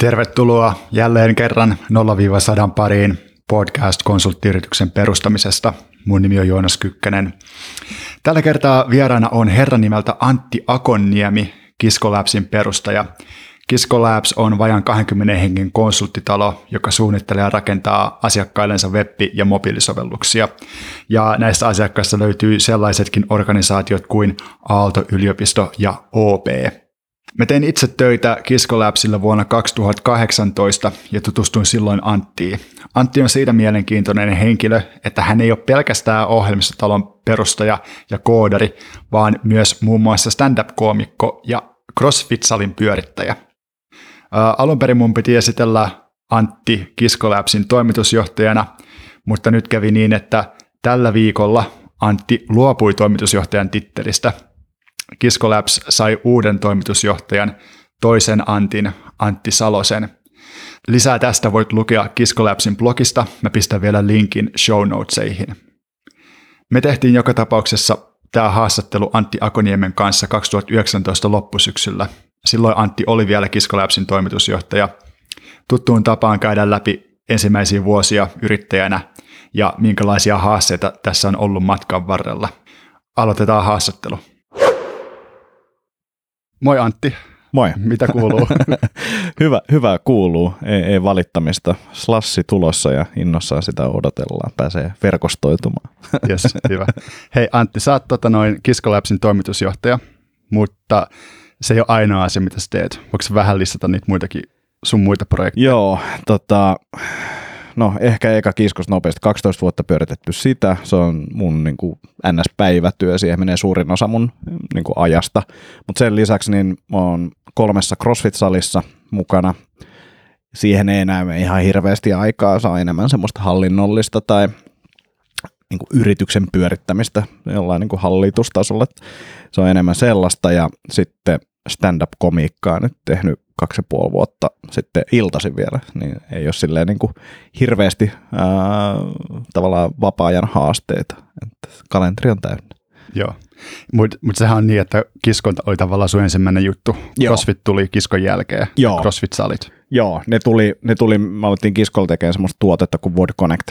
Tervetuloa jälleen kerran 0-100 pariin podcast-konsulttiyrityksen perustamisesta. Mun nimi on Joonas Kykkänen. Tällä kertaa vieraana on herran nimeltä Antti Akonniemi, Kisko Labsin perustaja. Kisko Labs on vajan 20 hengen konsulttitalo, joka suunnittelee ja rakentaa asiakkaillensa web- ja mobiilisovelluksia. Ja näistä asiakkaista löytyy sellaisetkin organisaatiot kuin Aalto-yliopisto ja OP. Mä tein itse töitä Labsilla vuonna 2018 ja tutustuin silloin Anttiin. Antti on siitä mielenkiintoinen henkilö, että hän ei ole pelkästään ohjelmistotalon perustaja ja koodari, vaan myös muun muassa stand-up-koomikko ja CrossFit-salin pyörittäjä. Ää, alun perin mun piti esitellä Antti Labsin toimitusjohtajana, mutta nyt kävi niin, että tällä viikolla Antti luopui toimitusjohtajan tittelistä – Kisko Labs sai uuden toimitusjohtajan, toisen Antin, Antti Salosen. Lisää tästä voit lukea Kisko Labsin blogista, mä pistän vielä linkin show notesihin. Me tehtiin joka tapauksessa tämä haastattelu Antti Akoniemen kanssa 2019 loppusyksyllä. Silloin Antti oli vielä Kisko Labsin toimitusjohtaja. Tuttuun tapaan käydään läpi ensimmäisiä vuosia yrittäjänä ja minkälaisia haasteita tässä on ollut matkan varrella. Aloitetaan haastattelu. Moi Antti. Moi. Mitä kuuluu? hyvä, hyvä kuuluu, ei, ei valittamista. Slassi tulossa ja innossaan sitä odotellaan, pääsee verkostoitumaan. yes, hyvä. Hei Antti, sä oot tota noin Kiskolapsin toimitusjohtaja, mutta se ei ole ainoa asia, mitä sä teet. Voiko vähän listata niitä muitakin sun muita projekteja? Joo, tota, no ehkä eka kiskos nopeasti, 12 vuotta pyöritetty sitä, se on mun niin kuin NS-päivätyö, siihen menee suurin osa mun niin kuin ajasta, mutta sen lisäksi niin mä oon kolmessa CrossFit-salissa mukana, siihen ei enää ihan hirveästi aikaa, saa enemmän semmoista hallinnollista tai niin kuin yrityksen pyörittämistä jollain niin kuin hallitustasolla. Se on enemmän sellaista. Ja sitten stand-up-komiikkaa nyt tehnyt kaksi ja puoli vuotta sitten iltaisin vielä, niin ei ole silleen niin kuin hirveästi ää, tavallaan vapaa-ajan haasteita. Että kalenteri on täynnä. Joo, mutta mut sehän on niin, että kiskonta oli tavallaan sun ensimmäinen juttu. Joo. CrossFit tuli kiskon jälkeen, Joo. CrossFit-salit. Joo, ne tuli, ne tuli, me alettiin kiskolla tekemään semmoista tuotetta kuin Word Connect,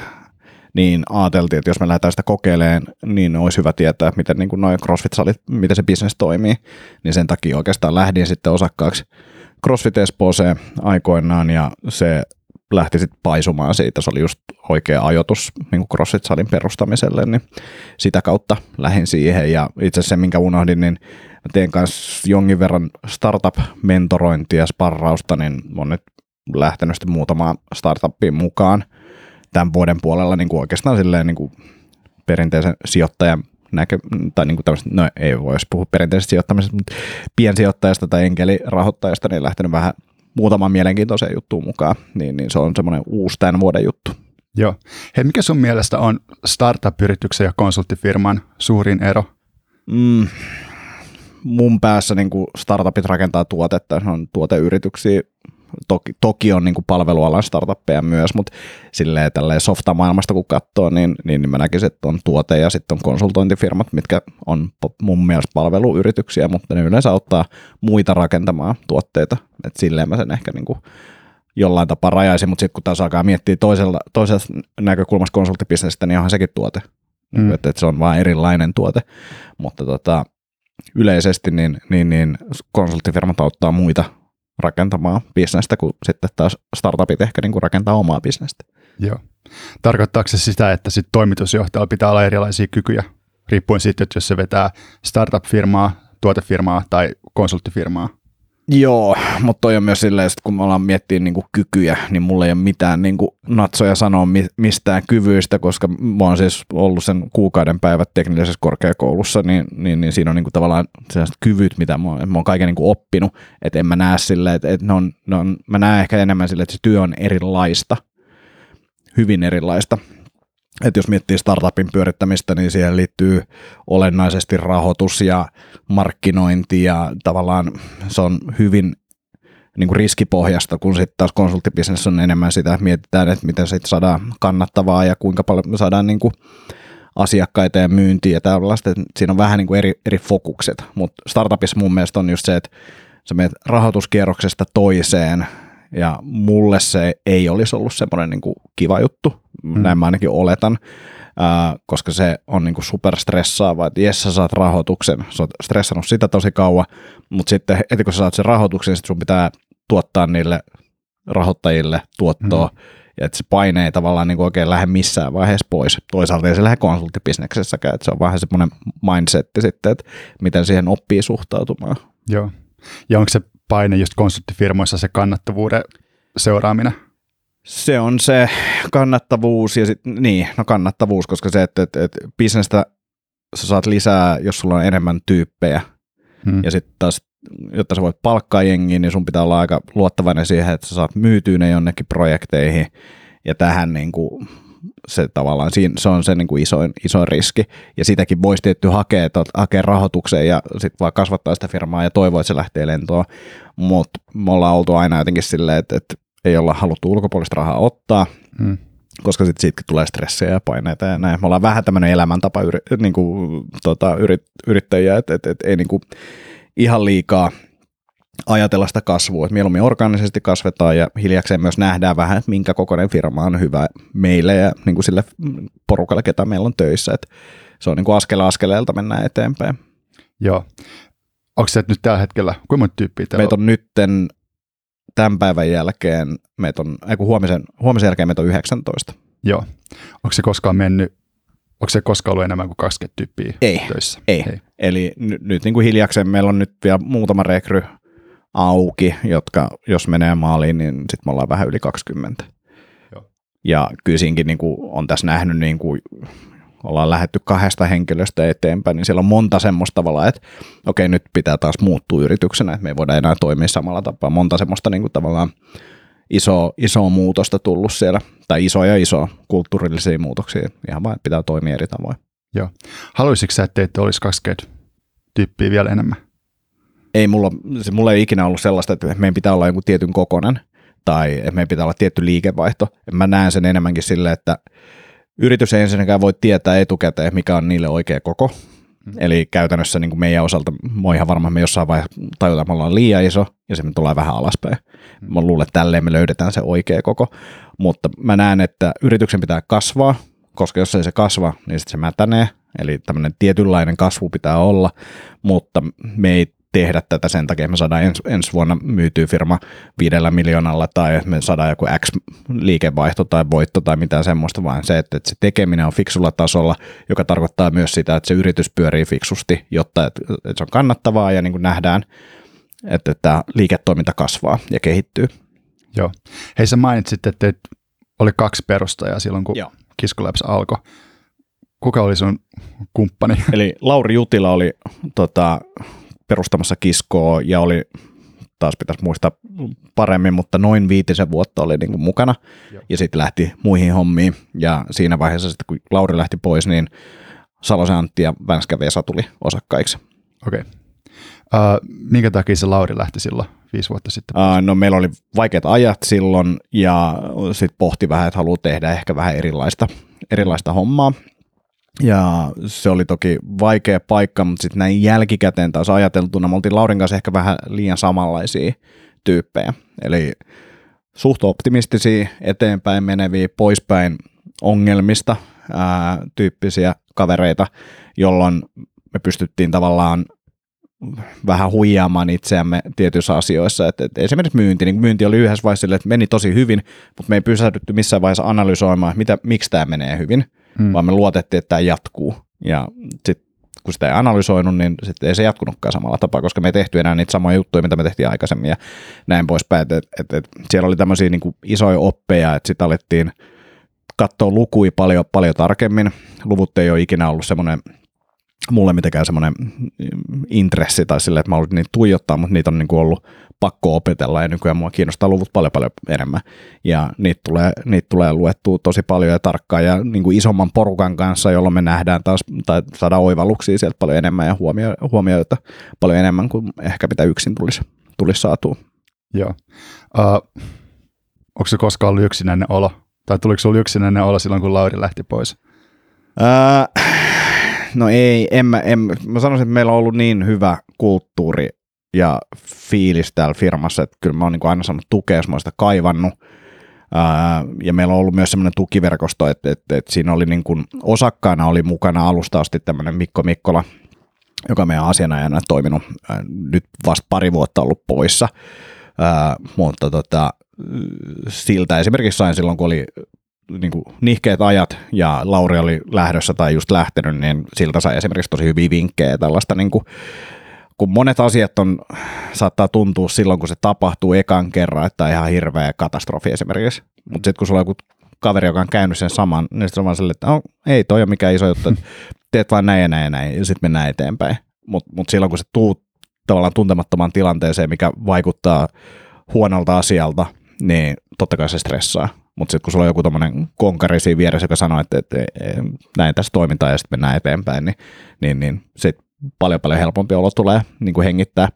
niin ajateltiin, että jos me lähdetään sitä kokeilemaan, niin olisi hyvä tietää, miten niin kuin noin CrossFit-salit, miten se bisnes toimii. Niin sen takia oikeastaan lähdin sitten osakkaaksi CrossFit Espooseen aikoinaan ja se lähti sitten paisumaan siitä. Se oli just oikea ajoitus niin CrossFit-salin perustamiselle, niin sitä kautta lähdin siihen. Ja itse asiassa se, minkä unohdin, niin teen kanssa jonkin verran startup-mentorointia ja sparrausta, niin on nyt lähtenyt sitten muutamaan startuppiin mukaan tämän vuoden puolella niin kuin oikeastaan silleen niin kuin perinteisen sijoittajan näkö, tai niin kuin no ei voisi puhua perinteisestä sijoittamisesta, mutta piensijoittajasta tai enkelirahoittajasta, niin lähtenyt vähän muutaman mielenkiintoiseen juttuun mukaan, niin, niin se on semmoinen uusi tämän vuoden juttu. Joo. Hei, mikä sun mielestä on startup-yrityksen ja konsulttifirman suurin ero? Mm, mun päässä niin kuin startupit rakentaa tuotetta, se on tuoteyrityksiä, toki, toki on niin kuin palvelualan startuppeja myös, mutta silleen tälleen softa-maailmasta kun katsoo, niin, niin, niin mä näkisin, että on tuote ja sitten on konsultointifirmat, mitkä on mun mielestä palveluyrityksiä, mutta ne yleensä auttaa muita rakentamaan tuotteita, että silleen mä sen ehkä niin kuin jollain tapaa rajaisin, mutta sitten kun taas alkaa miettiä toisella, toisella näkökulmasta konsulttibisnestä, niin onhan sekin tuote. Mm. Että, että se on vain erilainen tuote, mutta tota, yleisesti niin, niin, niin konsulttifirmat auttaa muita rakentamaan bisnestä, kun sitten taas startupit ehkä niin kuin rakentaa omaa bisnestä. Joo. Tarkoittaako se sitä, että sit toimitusjohtajalla pitää olla erilaisia kykyjä, riippuen siitä, että jos se vetää startup-firmaa, tuotefirmaa tai konsulttifirmaa? Joo, mutta toi on myös silleen, että kun me ollaan miettiä niin kykyjä, niin mulla ei ole mitään niin natsoja sanoa mistään kyvyistä, koska mä oon siis ollut sen kuukauden päivät teknillisessä korkeakoulussa, niin, niin, niin siinä on niin kuin tavallaan sellaiset kyvyt, mitä mä oon, mä oon kaiken niin kuin oppinut, että en mä näe silleen, että, että ne on, ne on, mä näen ehkä enemmän silleen, että se työ on erilaista, hyvin erilaista, että jos miettii startupin pyörittämistä, niin siihen liittyy olennaisesti rahoitus ja markkinointi ja tavallaan se on hyvin niin kuin riskipohjasta, kun sitten taas konsulttibisnes on enemmän sitä, että mietitään, että miten sitten saadaan kannattavaa ja kuinka paljon saadaan niin kuin asiakkaita ja myyntiä ja tällaista. Siinä on vähän niin kuin eri, eri fokukset, mutta startupissa mun mielestä on just se, että sä menet rahoituskierroksesta toiseen Ja mulle se ei olisi ollut semmoinen niin kuin kiva juttu, mm. näin mä ainakin oletan, ää, koska se on niin kuin superstressaavaa, että jes sä saat rahoituksen, sä oot stressannut sitä tosi kauan, mutta sitten heti kun sä saat sen rahoituksen, sitten sun pitää tuottaa niille rahoittajille tuottoa, mm. ja että se paine ei tavallaan niin kuin oikein lähde missään vaiheessa pois. Toisaalta ei se lähde konsulttibisneksessäkään, että se on vähän semmoinen mindsetti sitten, että miten siihen oppii suhtautumaan. Joo. Ja onko se paine just konsulttifirmoissa se kannattavuuden seuraaminen? Se on se kannattavuus ja sit, niin, no kannattavuus, koska se, että, että, että bisnestä sä saat lisää, jos sulla on enemmän tyyppejä hmm. ja sitten taas jotta sä voit palkkaa jengiin, niin sun pitää olla aika luottavainen siihen, että sä saat myytyä ne jonnekin projekteihin ja tähän niin kuin, se tavallaan, se on se niin kuin isoin, isoin riski. Ja sitäkin voisi tietty hakea, että hakea rahoitukseen ja sitten vaan kasvattaa sitä firmaa ja toivoa, että se lähtee lentoon. Mutta me ollaan oltu aina jotenkin silleen, että, että ei olla haluttu ulkopuolista rahaa ottaa, hmm. koska sitten siitäkin tulee stressejä ja paineita ja näin. Me ollaan vähän tämmöinen elämäntapa yri, niin kuin, tota, yrit, yrittäjiä, että et, et, ei niin kuin ihan liikaa ajatella sitä kasvua, että mieluummin organisesti kasvetaan ja hiljakseen myös nähdään vähän, että minkä kokoinen firma on hyvä meille ja niin kuin sille porukalle, ketä meillä on töissä. Että se on niin kuin askel askeleelta mennään eteenpäin. Joo. Onko se nyt tällä hetkellä, kuinka monta tyyppiä Meitä on nytten tämän päivän jälkeen, meitä on, ei huomisen, huomisen jälkeen meitä on 19. Joo. Onko se koskaan mennyt, onko se koskaan ollut enemmän kuin 20 tyyppiä ei, töissä? Ei, ei. Eli nyt, nyt niin kuin hiljakseen meillä on nyt vielä muutama rekry auki, jotka jos menee maaliin, niin sitten me ollaan vähän yli 20. Joo. Ja kyllä siinkin niin kuin on tässä nähnyt, niin kuin, ollaan lähetty kahdesta henkilöstä eteenpäin, niin siellä on monta semmoista tavalla, että okei, nyt pitää taas muuttua yrityksenä, että me ei voida enää toimia samalla tapaa. Monta semmoista niin kuin tavallaan iso, isoa muutosta tullut siellä, tai isoja isoja kulttuurillisia muutoksia, ihan vain pitää toimia eri tavoin. Joo. Haluaisitko sä, että teitä olisi 20 tyyppiä vielä enemmän? Ei mulla, se, mulla ei ikinä ollut sellaista, että meidän pitää olla joku tietyn kokonen tai että meidän pitää olla tietty liikevaihto. Mä näen sen enemmänkin silleen, että yritys ei ensinnäkään voi tietää etukäteen, mikä on niille oikea koko. Eli käytännössä niin kuin meidän osalta, mä ihan varma, me jossain vaiheessa tajutaan, että me ollaan liian iso ja se me tulee vähän alaspäin. Mä luulen, että tälleen me löydetään se oikea koko. Mutta mä näen, että yrityksen pitää kasvaa, koska jos ei se kasva, niin sitten se mätänee. Eli tämmöinen tietynlainen kasvu pitää olla, mutta me ei tehdä tätä sen takia, että me saadaan ens, ensi vuonna myytyä firma viidellä miljoonalla tai että me saadaan joku X liikevaihto tai voitto tai mitään semmoista, vaan se, että, että se tekeminen on fiksulla tasolla, joka tarkoittaa myös sitä, että se yritys pyörii fiksusti, jotta että, että se on kannattavaa ja niin kuin nähdään, että, että tämä liiketoiminta kasvaa ja kehittyy. Joo. Hei sä mainitsit, että oli kaksi perustajaa silloin, kun Joo. Kiskolabs alkoi. Kuka oli sun kumppani? Eli Lauri Jutila oli tota, perustamassa kiskoa ja oli, taas pitäisi muistaa paremmin, mutta noin viitisen vuotta oli niin kuin mukana Joo. ja sitten lähti muihin hommiin ja siinä vaiheessa sitten kun Lauri lähti pois, niin Salosen Antti ja Vänskä Vesa tuli osakkaiksi. Okei. Okay. Uh, minkä takia se Lauri lähti silloin viisi vuotta sitten? Uh, no meillä oli vaikeat ajat silloin ja sitten pohti vähän, että haluaa tehdä ehkä vähän erilaista, erilaista hommaa. Ja se oli toki vaikea paikka, mutta sitten näin jälkikäteen taas ajateltuna, me oltiin Laurin kanssa ehkä vähän liian samanlaisia tyyppejä. Eli suht optimistisia, eteenpäin meneviä, poispäin ongelmista ää, tyyppisiä kavereita, jolloin me pystyttiin tavallaan vähän huijaamaan itseämme tietyissä asioissa. Et, et esimerkiksi myynti, niin myynti oli yhdessä vaiheessa sille, että meni tosi hyvin, mutta me ei pysähdytty missään vaiheessa analysoimaan, mitä, miksi tämä menee hyvin, hmm. vaan me luotettiin, että tämä jatkuu. Ja sitten kun sitä ei analysoinut, niin sitten ei se jatkunutkaan samalla tapaa, koska me ei tehty enää niitä samoja juttuja, mitä me tehtiin aikaisemmin ja näin poispäin. Et, et, et, siellä oli tämmöisiä niin isoja oppeja, että sitten alettiin katsoa lukui paljon, paljon tarkemmin. Luvut ei ole ikinä ollut semmoinen mulle mitenkään semmoinen intressi tai sille, että mä haluaisin niitä tuijottaa, mutta niitä on niin kuin ollut pakko opetella ja nykyään mua kiinnostaa luvut paljon paljon enemmän. Ja niitä tulee, niitä tulee luettua tosi paljon ja tarkkaan ja niin kuin isomman porukan kanssa, jolloin me nähdään taas tai saadaan oivalluksia sieltä paljon enemmän ja huomio, huomioita paljon enemmän kuin ehkä mitä yksin tulisi, tulisi saatua. Joo. Uh, onko se koskaan ollut yksinäinen olo? Tai tuliko sinulla yksinäinen olo silloin, kun Lauri lähti pois? Uh, no ei, en mä, en, mä sanoisin, että meillä on ollut niin hyvä kulttuuri ja fiilis täällä firmassa, että kyllä mä oon niin aina saanut tukea, jos mä oon sitä kaivannut. Ää, ja meillä on ollut myös semmoinen tukiverkosto, että, että, että siinä oli niin kuin, osakkaana oli mukana alusta asti tämmöinen Mikko Mikkola, joka meidän asianajana toiminut ää, nyt vasta pari vuotta ollut poissa. Ää, mutta tota, siltä esimerkiksi sain silloin, kun oli niin kuin nihkeät ajat ja Lauri oli lähdössä tai just lähtenyt, niin siltä sai esimerkiksi tosi hyviä vinkkejä tällaista niin kuin, kun monet asiat on, saattaa tuntua silloin, kun se tapahtuu ekan kerran, että ihan hirveä katastrofi esimerkiksi. Mutta sitten kun sulla on joku kaveri, joka on käynyt sen saman, niin sitten on vaan silleen, että no, ei toi ole mikään iso juttu, teet vaan näin ja näin ja näin, ja sitten mennään eteenpäin. Mutta mut silloin, kun se tuu tavallaan tuntemattomaan tilanteeseen, mikä vaikuttaa huonolta asialta, niin totta kai se stressaa. Mutta sitten kun sulla on joku tommonen konkari siinä vieressä, joka sanoo, että, että, että näin tässä toimintaa ja sitten mennään eteenpäin, niin, niin, niin sit paljon paljon helpompi olo tulee niin kuin hengittää.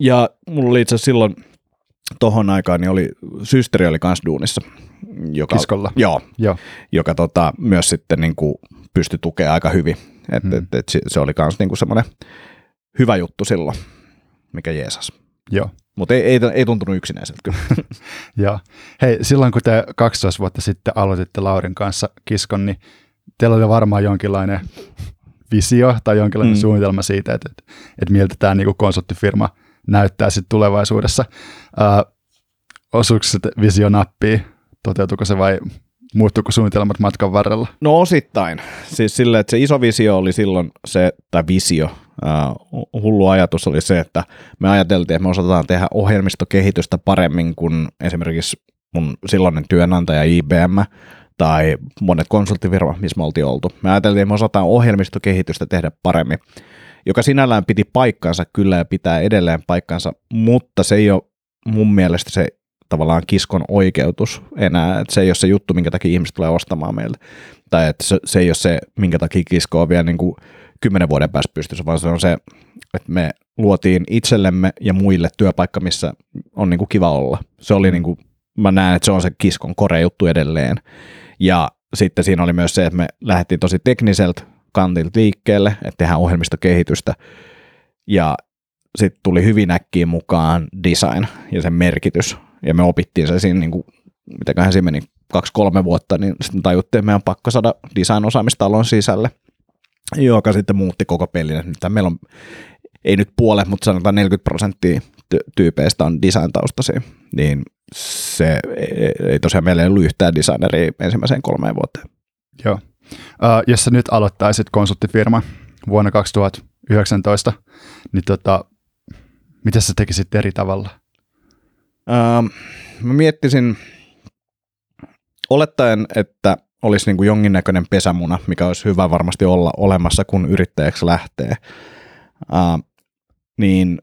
Ja mulla oli itse asiassa silloin tohon aikaan, niin oli, systeri oli kans duunissa. Joka, Kiskolla? Joo, joo. joka tota, myös sitten niin kuin pystyi tukemaan aika hyvin. Et, hmm. et, et, se oli kans niin kuin semmoinen hyvä juttu silloin, mikä jeesas. Joo. Mutta ei, ei, ei tuntunut yksinäiseltä kyllä. Joo. Hei, silloin kun te 12 vuotta sitten aloititte Laurin kanssa Kiskon, niin teillä oli varmaan jonkinlainen visio tai jonkinlainen mm. suunnitelma siitä, että, että, että miltä tämä niin konsulttifirma näyttää sitten tulevaisuudessa. Äh, osuuko se visio nappiin? Toteutuiko se vai muuttuuko suunnitelmat matkan varrella? No osittain. Siis sille, että se iso visio oli silloin se, tai visio, uh, hullu ajatus oli se, että me ajateltiin, että me osataan tehdä ohjelmistokehitystä paremmin kuin esimerkiksi mun silloinen työnantaja IBM tai monet konsulttifirmat, missä me oltiin oltu. Me ajateltiin, että me osataan ohjelmistokehitystä tehdä paremmin, joka sinällään piti paikkansa kyllä ja pitää edelleen paikkansa, mutta se ei ole mun mielestä se tavallaan kiskon oikeutus enää, että se ei ole se juttu, minkä takia ihmiset tulee ostamaan meiltä, tai että se, se ei ole se, minkä takia kisko on vielä niin kuin kymmenen vuoden päästä pystyssä, vaan se on se, että me luotiin itsellemme ja muille työpaikka, missä on niin kuin kiva olla. Se oli niin kuin, mä näen, että se on se kiskon kore juttu edelleen. Ja sitten siinä oli myös se, että me lähdettiin tosi tekniseltä kantilta liikkeelle, että tehdään ohjelmistokehitystä. Ja sitten tuli hyvin äkkiä mukaan design ja sen merkitys. Ja me opittiin se siinä, niin kuin, mitäköhän siinä meni, kaksi-kolme vuotta, niin sitten tajuttiin, että meidän on pakko saada design-osaamista sisälle, joka sitten muutti koko pelin. Nyt meillä on, ei nyt puolet, mutta sanotaan 40 prosenttia tyypeistä on design-taustaisia, niin se ei tosiaan meillä ei ollut yhtään designeria ensimmäiseen kolmeen vuoteen. Joo. Uh, jos sä nyt aloittaisit konsulttifirma vuonna 2019, niin tota, mitä sä tekisit eri tavalla? Uh, mä miettisin, olettaen, että olisi niin kuin jonkinnäköinen pesämuna, mikä olisi hyvä varmasti olla olemassa, kun yrittäjäksi lähtee, uh, niin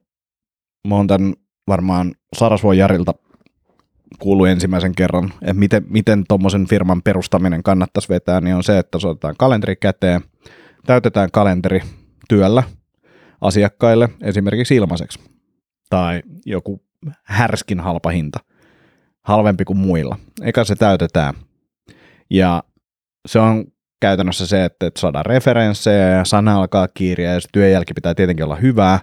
mä oon tämän varmaan Sarasvuon Jarilta kuului ensimmäisen kerran, että miten, miten tuommoisen firman perustaminen kannattaisi vetää, niin on se, että otetaan kalenteri käteen, täytetään kalenteri työllä asiakkaille esimerkiksi ilmaiseksi tai joku härskin halpa hinta, halvempi kuin muilla. Eka se täytetään ja se on käytännössä se, että, että saadaan referenssejä ja sana alkaa kiiriä ja se työjälki pitää tietenkin olla hyvää,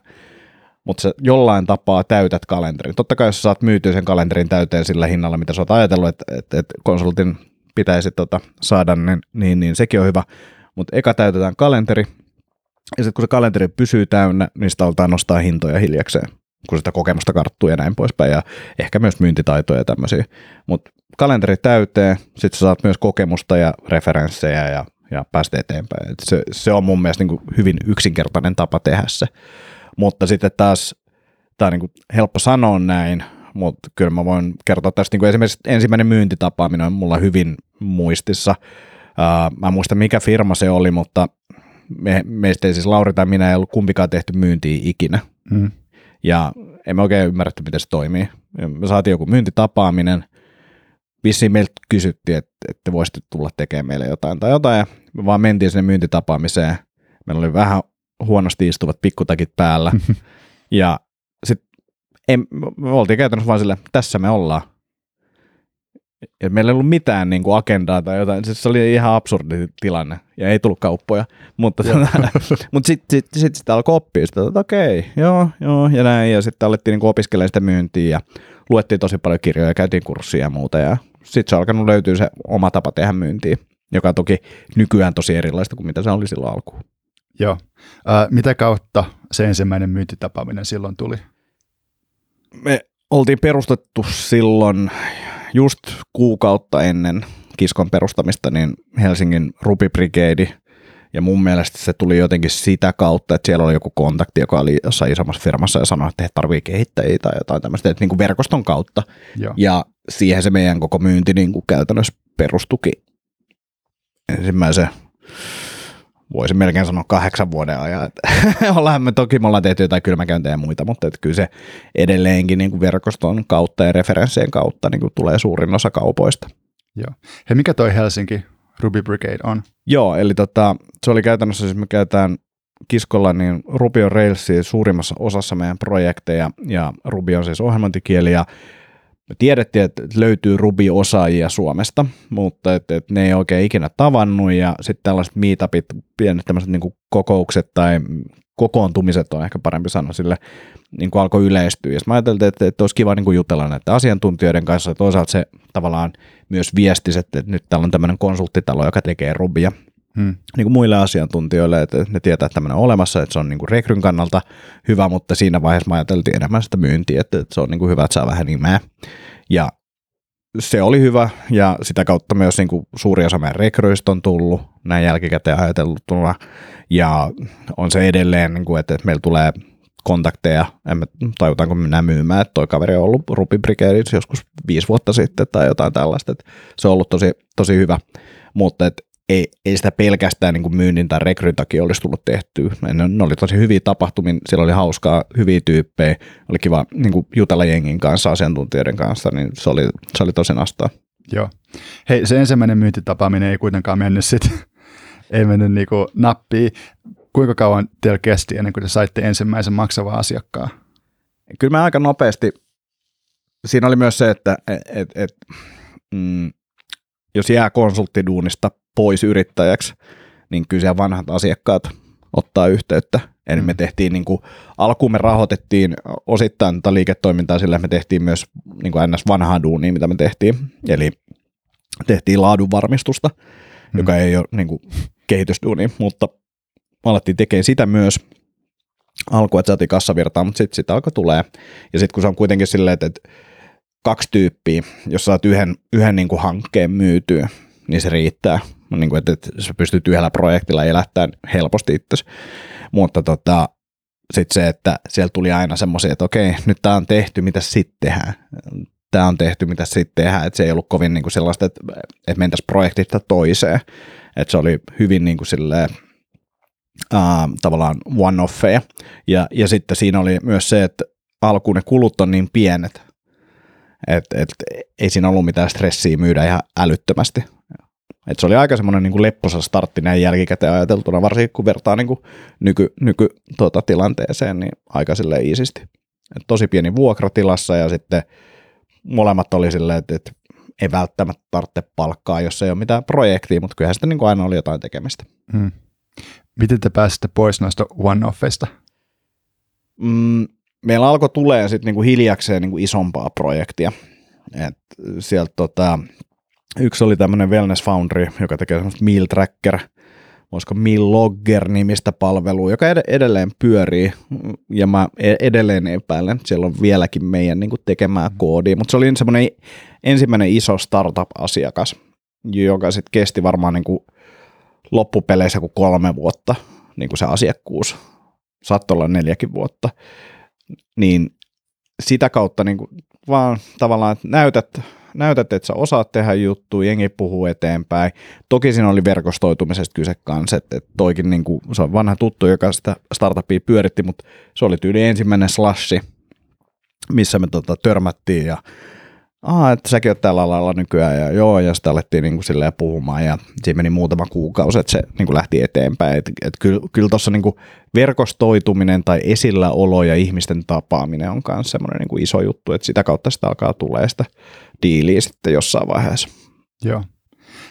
mutta sä jollain tapaa täytät kalenterin. Totta kai jos saat myytyä sen kalenterin täyteen sillä hinnalla, mitä sä oot ajatellut, että, että, että konsultin pitäisi tota saada, niin, niin, niin sekin on hyvä. Mutta eka täytetään kalenteri, ja sitten kun se kalenteri pysyy täynnä, niin sitä aletaan nostaa hintoja hiljakseen, kun sitä kokemusta karttuu ja näin poispäin, ja ehkä myös myyntitaitoja ja tämmöisiä. Mutta kalenteri täyteen, sitten sä saat myös kokemusta ja referenssejä ja, ja päästä eteenpäin. Et se, se on mun mielestä niin hyvin yksinkertainen tapa tehdä se. Mutta sitten taas, tämä on niin helppo sanoa näin, mutta kyllä mä voin kertoa tästä, niin kuin esimerkiksi ensimmäinen myyntitapaaminen on mulla hyvin muistissa. Uh, mä en muista mikä firma se oli, mutta me, meistä ei siis Lauri tai minä ei ollut kumpikaan tehty myyntiä ikinä. Mm. Ja emme oikein ymmärretty, miten se toimii. Me saatiin joku myyntitapaaminen, vissiin meiltä kysyttiin, että, että voisitte tulla tekemään meille jotain tai jotain, ja me vaan mentiin sinne myyntitapaamiseen. Meillä oli vähän huonosti istuvat pikkutakit päällä. ja sitten me oltiin käytännössä vaan sille, tässä me ollaan. Ja meillä ei ollut mitään niin kuin agendaa tai jotain. Siis se oli ihan absurdi tilanne ja ei tullut kauppoja. Mutta, mutta sitten sit, sit sitä alkoi oppia sitä, että okei, joo, joo ja näin. Ja sitten alettiin niin opiskelemaan sitä myyntiä ja luettiin tosi paljon kirjoja, käytiin kurssia ja muuta. Ja sitten se on alkanut löytyä se oma tapa tehdä myyntiä, joka on toki nykyään tosi erilaista kuin mitä se oli silloin alkuun. Joo. Äh, mitä kautta se ensimmäinen myyntitapaaminen silloin tuli? Me oltiin perustettu silloin just kuukautta ennen kiskon perustamista niin Helsingin Rupi Brigade, ja mun mielestä se tuli jotenkin sitä kautta, että siellä oli joku kontakti, joka oli jossain isommassa firmassa ja sanoi, että he tarvii kehittäjiä tai jotain tämmöistä, että niin kuin verkoston kautta. Joo. Ja siihen se meidän koko myynti niin kuin käytännössä perustuki ensimmäisen voisin melkein sanoa kahdeksan vuoden ajan. Että ollaan me, toki me ollaan tehty jotain kylmäkäyntejä ja muita, mutta että kyllä se edelleenkin niin kuin verkoston kautta ja referenssien kautta niin kuin tulee suurin osa kaupoista. Joo. Hei, mikä toi Helsinki Ruby Brigade on? Joo, eli tota, se oli käytännössä, siis me käytetään kiskolla, niin Ruby on Railsia suurimmassa osassa meidän projekteja, ja Ruby on siis ohjelmointikieli, ja me tiedettiin, että löytyy Ruby-osaajia Suomesta, mutta et, et ne ei oikein ikinä tavannut ja sitten tällaiset meetupit, pienet tämmöiset niin kokoukset tai kokoontumiset on ehkä parempi sanoa sille, niin kuin alkoi yleistyä. Ja mä ajattelin, että, että olisi kiva niin kuin jutella näiden asiantuntijoiden kanssa. Toisaalta se tavallaan myös viestisi, että nyt täällä on tämmöinen konsulttitalo, joka tekee Rubia hmm. niin kuin muille asiantuntijoille, että ne tietää, että tämmöinen on olemassa, että se on niin kuin rekryn kannalta hyvä, mutta siinä vaiheessa mä ajateltiin enemmän sitä myyntiä, että se on niin kuin hyvä, että saa vähän nimeä. Ja se oli hyvä ja sitä kautta myös niin kuin suuri osa meidän rekryistä on tullut näin jälkikäteen ajateltuna ja on se edelleen, niin kuin, että meillä tulee kontakteja, en tajutaanko mennään myymään, että toi kaveri on ollut Brigadeissa joskus viisi vuotta sitten tai jotain tällaista, että se on ollut tosi, tosi hyvä, mutta että ei, ei sitä pelkästään niin kuin myynnin tai rekryn takia olisi tullut tehtyä. Ne, ne oli tosi hyviä tapahtumia, siellä oli hauskaa, hyviä tyyppejä, oli kiva niin kuin jutella jengin kanssa, asiantuntijoiden kanssa, niin se oli, se oli tosi nastaa. Joo. Hei, se ensimmäinen myyntitapaaminen ei kuitenkaan mennyt sitten, ei mennyt niin kuin nappiin. Kuinka kauan teillä kesti ennen kuin te saitte ensimmäisen maksavan asiakkaan? Kyllä me aika nopeasti, siinä oli myös se, että et, et, et, mm, jos jää konsulttiduunista pois yrittäjäksi, niin kyllä siellä vanhat asiakkaat ottaa yhteyttä. Eli me mm. tehtiin, niin kuin, alkuun me rahoitettiin osittain tätä liiketoimintaa sillä, me tehtiin myös niin kuin ns. vanhaa duunia, mitä me tehtiin. Eli tehtiin laadunvarmistusta, mm. joka ei ole niin kuin, kehitysduuni, mutta alettiin tekemään sitä myös. Alku, että saatiin kassavirtaa, mutta sitten sitä alkoi tulee. Ja sitten kun se on kuitenkin silleen, että, että kaksi tyyppiä, jos saat yhden, yhden niin kuin hankkeen myytyä, niin se riittää. Niin kuin, että, että sä pystyt yhdellä projektilla elättämään helposti itse. Mutta tota, sitten se, että siellä tuli aina semmoisia, että okei, nyt tämä on tehty, mitä sitten tehdään. Tämä on tehty, mitä sitten tehdään. Että se ei ollut kovin niin kuin sellaista, että, että mentäisiin projektista toiseen. Että se oli hyvin niin kuin silleen, uh, tavallaan one-offeja. Ja, ja sitten siinä oli myös se, että alkuun ne kulut on niin pienet, että et, ei siinä ollut mitään stressiä myydä ihan älyttömästi. Et se oli aika semmoinen niin lepposa startti näin jälkikäteen ajateltuna, varsinkin kun vertaa niin kuin nyky, nyky tuota, tilanteeseen, niin aika silleen iisisti. Et tosi pieni vuokratilassa ja sitten molemmat oli silleen, että, että ei välttämättä tarvitse palkkaa, jos ei ole mitään projektia, mutta kyllähän sitten niin kuin aina oli jotain tekemistä. Hmm. Miten te pääsitte pois noista one-offeista? Mm, meillä alkoi tulee sitten niinku hiljakseen niinku isompaa projektia. Et sieltä tota, yksi oli tämmöinen Wellness Foundry, joka tekee semmoista Meal Tracker, voisiko Meal Logger nimistä palvelua, joka ed- edelleen pyörii, ja mä e-, edelleen epäilen, siellä on vieläkin meidän niin tekemää koodia, mutta se oli semmoinen ensimmäinen iso startup-asiakas, joka sitten kesti varmaan niin kuin loppupeleissä kuin kolme vuotta, niin kuin se asiakkuus. Saattoi olla neljäkin vuotta. Niin sitä kautta niin kuin vaan tavallaan että näytät, näytät, että sä osaat tehdä juttuja, jengi puhuu eteenpäin. Toki siinä oli verkostoitumisesta kyse kanssa, että, että toikin niin kuin, se on vanha tuttu, joka sitä startupia pyöritti, mutta se oli tyyli ensimmäinen slashi, missä me tota, törmättiin ja Aa, että säkin oot tällä alalla nykyään ja joo, ja sitten alettiin niin kuin puhumaan ja siinä meni muutama kuukausi, että se niin kuin lähti eteenpäin. Et, et kyllä, kyllä tuossa niin verkostoituminen tai esilläolo ja ihmisten tapaaminen on myös semmoinen niin iso juttu, että sitä kautta sitä alkaa tulee sitä diiliä sitten jossain vaiheessa. Joo.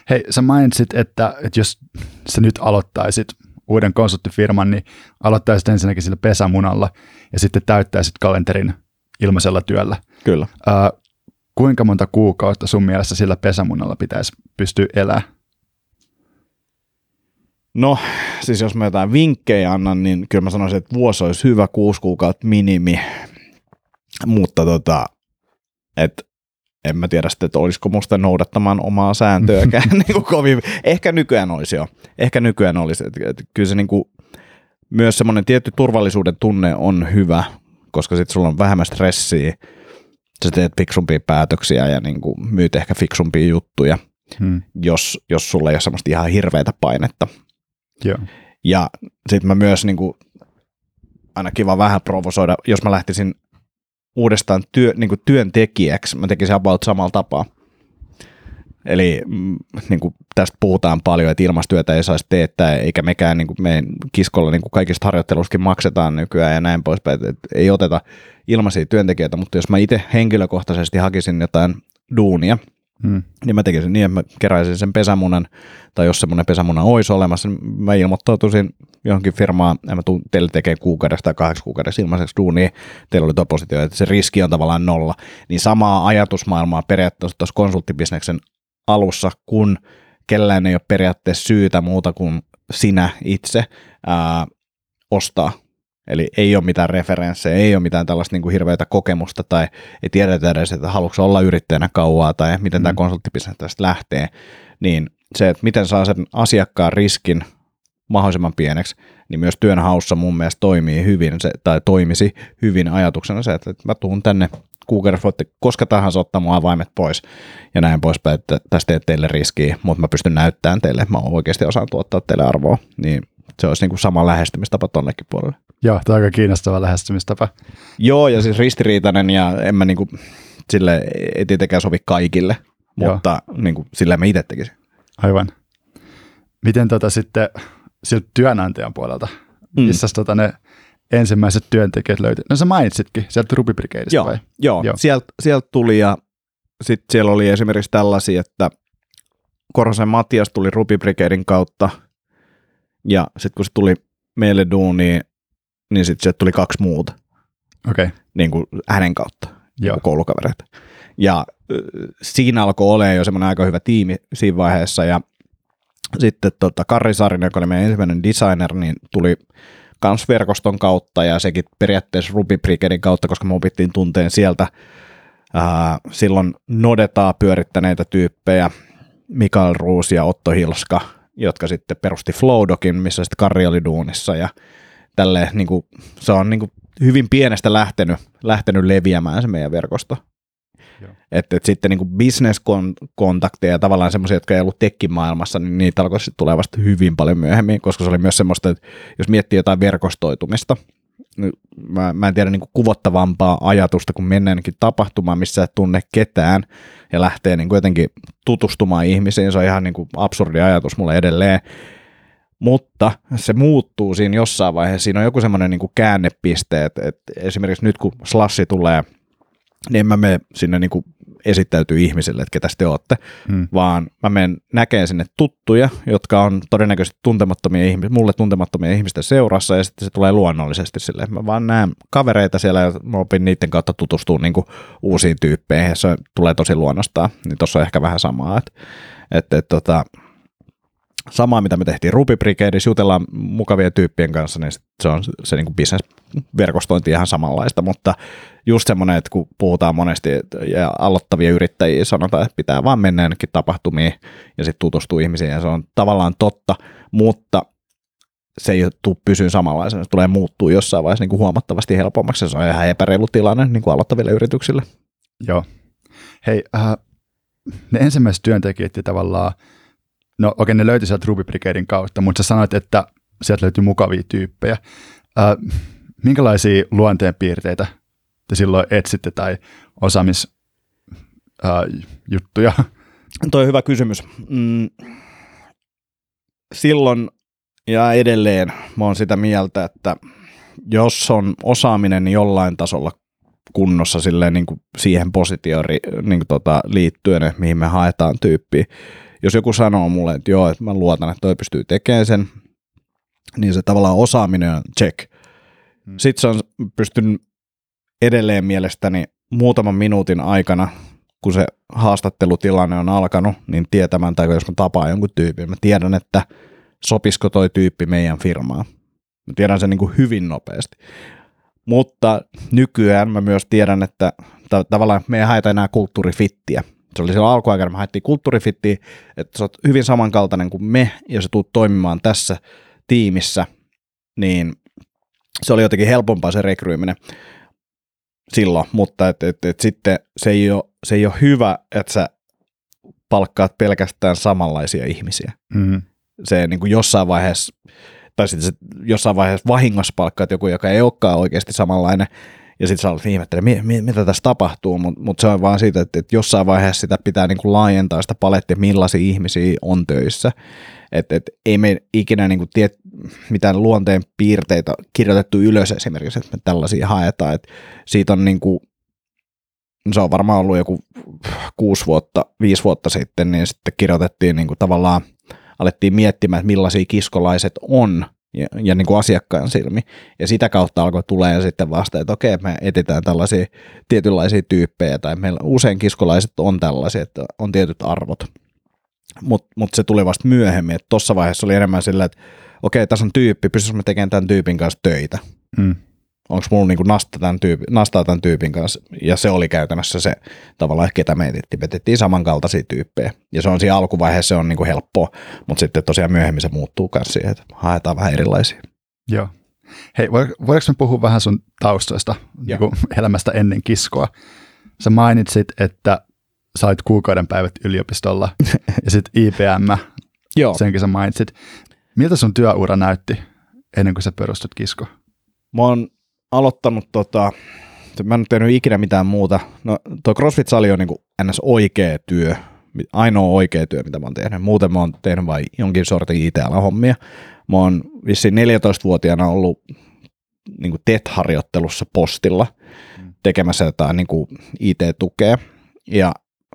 Hei, sä mainitsit, että, että jos sä nyt aloittaisit uuden konsulttifirman, niin aloittaisit ensinnäkin sillä pesämunalla ja sitten täyttäisit kalenterin ilmaisella työllä. Kyllä. Äh, kuinka monta kuukautta sun mielestä sillä pesämunalla pitäisi pystyä elämään? No, siis jos mä jotain vinkkejä annan, niin kyllä mä sanoisin, että vuosi olisi hyvä, kuusi kuukautta minimi, mutta tota, että en mä tiedä sitten, että olisiko musta noudattamaan omaa sääntöäkään niin kuin kovin. Ehkä nykyään olisi jo. Ehkä nykyään olisi. Että, että kyllä se niin kuin, myös semmoinen tietty turvallisuuden tunne on hyvä, koska sitten sulla on vähemmän stressiä. Sä teet fiksumpia päätöksiä ja niin kuin myyt ehkä fiksumpia juttuja, hmm. jos, jos sulla ei ole semmoista ihan hirveätä painetta. Joo. Ja sitten mä myös niin kuin, aina kiva vähän provosoida, jos mä lähtisin uudestaan työ, niin kuin työntekijäksi, mä tekisin about samalla tapaa. Eli mm, niin kuin tästä puhutaan paljon, että ilmastyötä ei saisi teettää, eikä mekään niin kuin meidän kiskolla niin kuin kaikista harjoitteluskin maksetaan nykyään ja näin poispäin. Että ei oteta ilmaisia työntekijöitä, mutta jos mä itse henkilökohtaisesti hakisin jotain duunia, Hmm. Niin mä tekisin niin, että mä keräisin sen pesämunan, tai jos semmoinen pesämuna olisi olemassa, niin mä ilmoittautuisin johonkin firmaan, ja mä tuun teille tekemään kuukaudesta tai kahdeksan kuukaudessa ilmaiseksi duunia, teillä oli tuo positio, että se riski on tavallaan nolla. Niin samaa ajatusmaailmaa periaatteessa tuossa konsulttibisneksen alussa, kun kellään ei ole periaatteessa syytä muuta kuin sinä itse ää, ostaa Eli ei ole mitään referenssejä, ei ole mitään tällaista niin kuin hirveätä kokemusta tai ei tiedetä edes, että haluatko olla yrittäjänä kauaa tai miten mm. tämä konsulttibisnes tästä lähtee. Niin se, että miten saa sen asiakkaan riskin mahdollisimman pieneksi, niin myös työnhaussa mun mielestä toimii hyvin se, tai toimisi hyvin ajatuksena se, että mä tuun tänne kuukaudessa voitte koska tahansa ottaa mun avaimet pois ja näin poispäin, että tästä ei teille riskiä, mutta mä pystyn näyttämään teille, että mä oikeasti osaan tuottaa teille arvoa, niin se olisi niin kuin sama lähestymistapa tonnekin puolelle. Joo, tämä on aika kiinnostava lähestymistapa. Joo, ja siis ristiriitainen ja en mä niin kuin, sille ei tietenkään sovi kaikille, mutta niin kuin, sillä mä itse tekisin. Aivan. Miten tota sitten siltä työnantajan puolelta, mm. missä tota ne ensimmäiset työntekijät löytyi? No sä mainitsitkin sieltä Ruby Brigadeista joo, vai? Joo, joo. sieltä sielt tuli ja sitten siellä oli esimerkiksi tällaisia, että Korhosen Matias tuli Ruby Brigadein kautta – ja sitten kun se tuli meille duuniin, niin sitten sieltä tuli kaksi muuta. Okay. Niin kuin hänen kautta, Joo. koulukavereita. Ja siinä alkoi olemaan jo semmoinen aika hyvä tiimi siinä vaiheessa. Ja sitten tota, Karri Saarinen, joka oli meidän ensimmäinen designer, niin tuli kans verkoston kautta ja sekin periaatteessa Ruby Brigadein kautta, koska me opittiin tunteen sieltä ää, silloin Nodetaa pyörittäneitä tyyppejä, Mikael Ruus ja Otto Hilska – jotka sitten perusti Flowdokin, missä sitten Karri oli duunissa ja tälle niin kuin, se on niin kuin hyvin pienestä lähtenyt, lähtenyt leviämään se meidän verkosto. Että et sitten niin bisneskontakteja ja tavallaan semmoisia, jotka ei ollut tekkimaailmassa, niin niitä alkoi sitten tulee vasta hyvin paljon myöhemmin, koska se oli myös semmoista, että jos miettii jotain verkostoitumista, niin mä, mä en tiedä niin kuin kuvottavampaa ajatusta, kun mennäänkin tapahtumaan, missä et tunne ketään ja lähtee niin kuin jotenkin tutustumaan ihmisiin. Se on ihan niin kuin absurdi ajatus mulle edelleen. Mutta se muuttuu siinä jossain vaiheessa. Siinä on joku semmoinen niin käännepiste, että, että esimerkiksi nyt kun slassi tulee, niin en mä mene sinne niin kuin esittäytyy ihmisille, että ketä te olette, hmm. vaan mä menen näkemään sinne tuttuja, jotka on todennäköisesti tuntemattomia ihmisiä, mulle tuntemattomia ihmisten seurassa, ja sitten se tulee luonnollisesti sille. Mä vaan näen kavereita siellä, ja mä opin niiden kautta tutustua niin uusiin tyyppeihin, ja se tulee tosi luonnostaan. Niin tuossa on ehkä vähän samaa, että, että, että tota, samaa, mitä me tehtiin Ruby Brigadeissa, jutellaan mukavien tyyppien kanssa, niin se on se niin kuin business-verkostointi ihan samanlaista, mutta just semmoinen, että kun puhutaan monesti ja aloittavia yrittäjiä sanotaan, että pitää vaan mennä jonnekin tapahtumiin ja sitten tutustua ihmisiin ja se on tavallaan totta, mutta se ei tule pysyä samanlaisena, se tulee muuttua jossain vaiheessa niin kuin huomattavasti helpommaksi, se on ihan epäreilu tilanne niin kuin aloittaville yrityksille. Joo. Hei, äh, ne ensimmäiset työntekijät tavallaan No okei, okay, ne löytyi sieltä Ruby Brigadein kautta, mutta sä sanoit, että sieltä löytyy mukavia tyyppejä. Äh, minkälaisia luonteenpiirteitä te silloin etsitte tai osaamis, ää, juttuja? Toi on hyvä kysymys. Mm, silloin ja edelleen mä oon sitä mieltä, että jos on osaaminen jollain tasolla kunnossa silleen niin kuin siihen positioon niin kuin tota, liittyen, mihin me haetaan tyyppiä. Jos joku sanoo mulle, että joo, että mä luotan, että toi pystyy tekemään sen, niin se tavallaan osaaminen on check. Hmm. Sitten se on pystynyt edelleen mielestäni muutaman minuutin aikana, kun se haastattelutilanne on alkanut, niin tietämään, tai jos mä tapaan jonkun tyypin, mä tiedän, että sopisiko toi tyyppi meidän firmaan. Mä tiedän sen niin kuin hyvin nopeasti. Mutta nykyään mä myös tiedän, että tavallaan me ei haeta enää kulttuurifittiä. Se oli silloin alkuaikana, me haettiin kulttuurifittiä, että sä oot hyvin samankaltainen kuin me, ja sä tuut toimimaan tässä tiimissä, niin se oli jotenkin helpompaa se rekryyminen silloin, mutta et, et, et sitten se ei, ole, se ei ole hyvä, että sä palkkaat pelkästään samanlaisia ihmisiä. Mm. Se niin kuin jossain vaiheessa tai sitten jossain vaiheessa vahingossa palkkaat joku, joka ei olekaan oikeasti samanlainen, ja sitten sä olet ihmettelemään, mi- mitä tässä tapahtuu, mutta mut se on vaan siitä, että, että jossain vaiheessa sitä pitää niinku laajentaa sitä palettia, millaisia ihmisiä on töissä. Että et, ei me ikinä niinku tiet, mitään luonteen piirteitä kirjoitettu ylös esimerkiksi, että me tällaisia haetaan. Et siitä on niinku, se on varmaan ollut joku kuusi vuotta, viisi vuotta sitten, niin sitten kirjoitettiin niinku tavallaan – alettiin miettimään, että millaisia kiskolaiset on ja, ja niin kuin asiakkaan silmi. Ja sitä kautta alkoi tulee sitten vasta, että okei, me etsitään tällaisia tietynlaisia tyyppejä, tai meillä usein kiskolaiset on tällaisia, että on tietyt arvot. Mutta mut se tuli vasta myöhemmin, että tuossa vaiheessa oli enemmän sillä, että okei, tässä on tyyppi, pystyisikö me tekemään tämän tyypin kanssa töitä. Mm onko mulla niinku nasta tämän tyypin, nastaa tämän tyypin kanssa, ja se oli käytännössä se tavallaan, ketä me etettiin. Me etettiin samankaltaisia tyyppejä, ja se on siinä alkuvaiheessa se on niinku helppoa, mutta sitten tosiaan myöhemmin se muuttuu myös siihen, että haetaan vähän erilaisia. Joo. Hei, voidaanko me puhua vähän sun taustoista, niin elämästä ennen kiskoa? Sä mainitsit, että sä olit kuukauden päivät yliopistolla, ja sitten IPM, Joo. senkin sä mainitsit. Miltä sun työura näytti ennen kuin sä perustut kisko? Mä oon aloittanut, tota, mä en tehnyt ikinä mitään muuta. No, tuo CrossFit-sali on niin kuin ns. oikea työ, ainoa oikea työ, mitä mä oon tehnyt. Muuten mä oon tehnyt vain jonkin sortin IT-hommia. Mä oon vissiin 14-vuotiaana ollut niin kuin TET-harjoittelussa postilla mm. tekemässä jotain niin kuin IT-tukea. Ja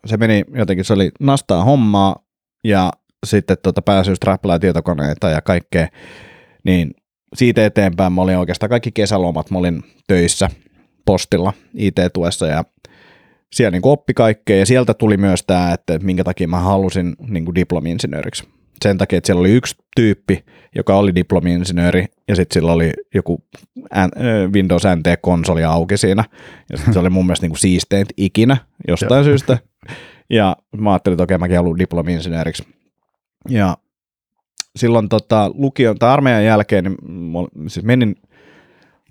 se meni jotenkin, se oli nastaa hommaa ja sitten tuota strappilaa tietokoneita ja kaikkea, niin siitä eteenpäin mä olin oikeastaan kaikki kesälomat, mä olin töissä postilla IT-tuessa ja siellä niin oppi kaikkea ja sieltä tuli myös tämä, että minkä takia mä halusin niin diplomi-insinööriksi. Sen takia, että siellä oli yksi tyyppi, joka oli diplomi-insinööri ja sitten sillä oli joku Windows NT-konsoli auki siinä ja se oli mun mielestä niin siisteintä ikinä jostain syystä. Ja mä ajattelin, että okei, mäkin haluan diplomi-insinööriksi. Ja silloin tota, lukion tai armeijan jälkeen niin siis menin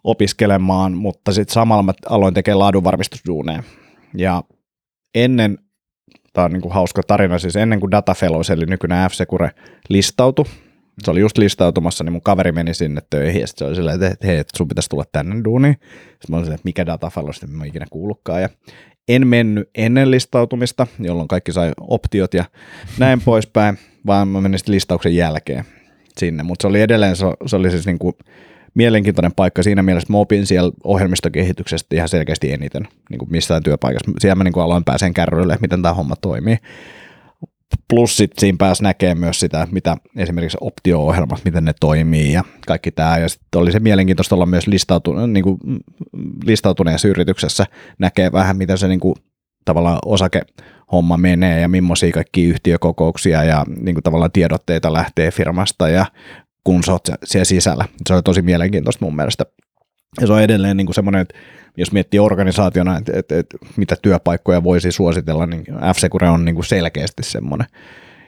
opiskelemaan, mutta sitten samalla mä aloin tekemään laadunvarmistusduuneja. Ja ennen, tämä on niin kuin hauska tarina, siis ennen kuin Data Fellows, eli nykyinen F-Secure, listautui, se oli just listautumassa, niin mun kaveri meni sinne töihin, ja se oli silleen, että hei, sun pitäisi tulla tänne duuniin. Sitten mä olin silleen, että mikä Data Fellows, en mä ikinä kuullutkaan, ja en mennyt ennen listautumista, jolloin kaikki sai optiot ja näin poispäin, vaan mä menin listauksen jälkeen sinne, mutta se oli edelleen, se, se oli siis niin kuin mielenkiintoinen paikka siinä mielessä, että mä opin siellä ohjelmistokehityksestä ihan selkeästi eniten niin kuin missään työpaikassa. Siellä mä niin kuin aloin pääseen kärryille, miten tämä homma toimii. Plus sit siinä pääsi näkemään myös sitä, mitä esimerkiksi optio-ohjelmat, miten ne toimii ja kaikki tämä. Ja sitten oli se mielenkiintoista olla myös listautu, niin kuin listautuneessa yrityksessä, näkee vähän, miten se niin kuin, tavallaan osake homma menee ja millaisia kaikki yhtiökokouksia ja niin kuin tavallaan tiedotteita lähtee firmasta ja kun sä oot siellä sisällä. Se oli tosi mielenkiintoista mun mielestä. Ja se on edelleen niin semmoinen, että jos miettii organisaationa, että, että, että mitä työpaikkoja voisi suositella, niin F-Secure on niin kuin selkeästi semmoinen.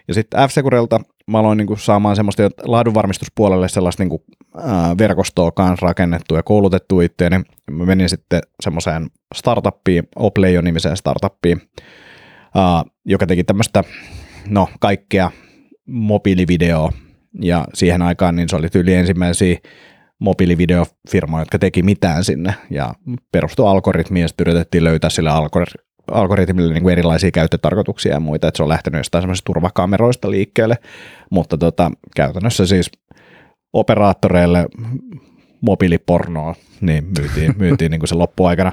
Ja sitten F-Securelta mä aloin niin kuin saamaan semmoista laadunvarmistuspuolelle sellaista niin kuin, ää, verkostoa kanssa rakennettu ja koulutettu itseäni. Mä menin sitten semmoiseen startuppiin, Opleio-nimiseen startuppiin, ää, joka teki tämmöistä no, kaikkea mobiilivideoa ja siihen aikaan niin se oli tyyli ensimmäisiä mobiilivideofirmoja, jotka teki mitään sinne ja perustui algoritmiin ja sitten yritettiin löytää sille algoritmille niin kuin erilaisia käyttötarkoituksia ja muita, että se on lähtenyt jostain semmoisista turvakameroista liikkeelle, mutta tota, käytännössä siis operaattoreille mobiilipornoa niin myytiin, myytiin niin kuin se loppuaikana.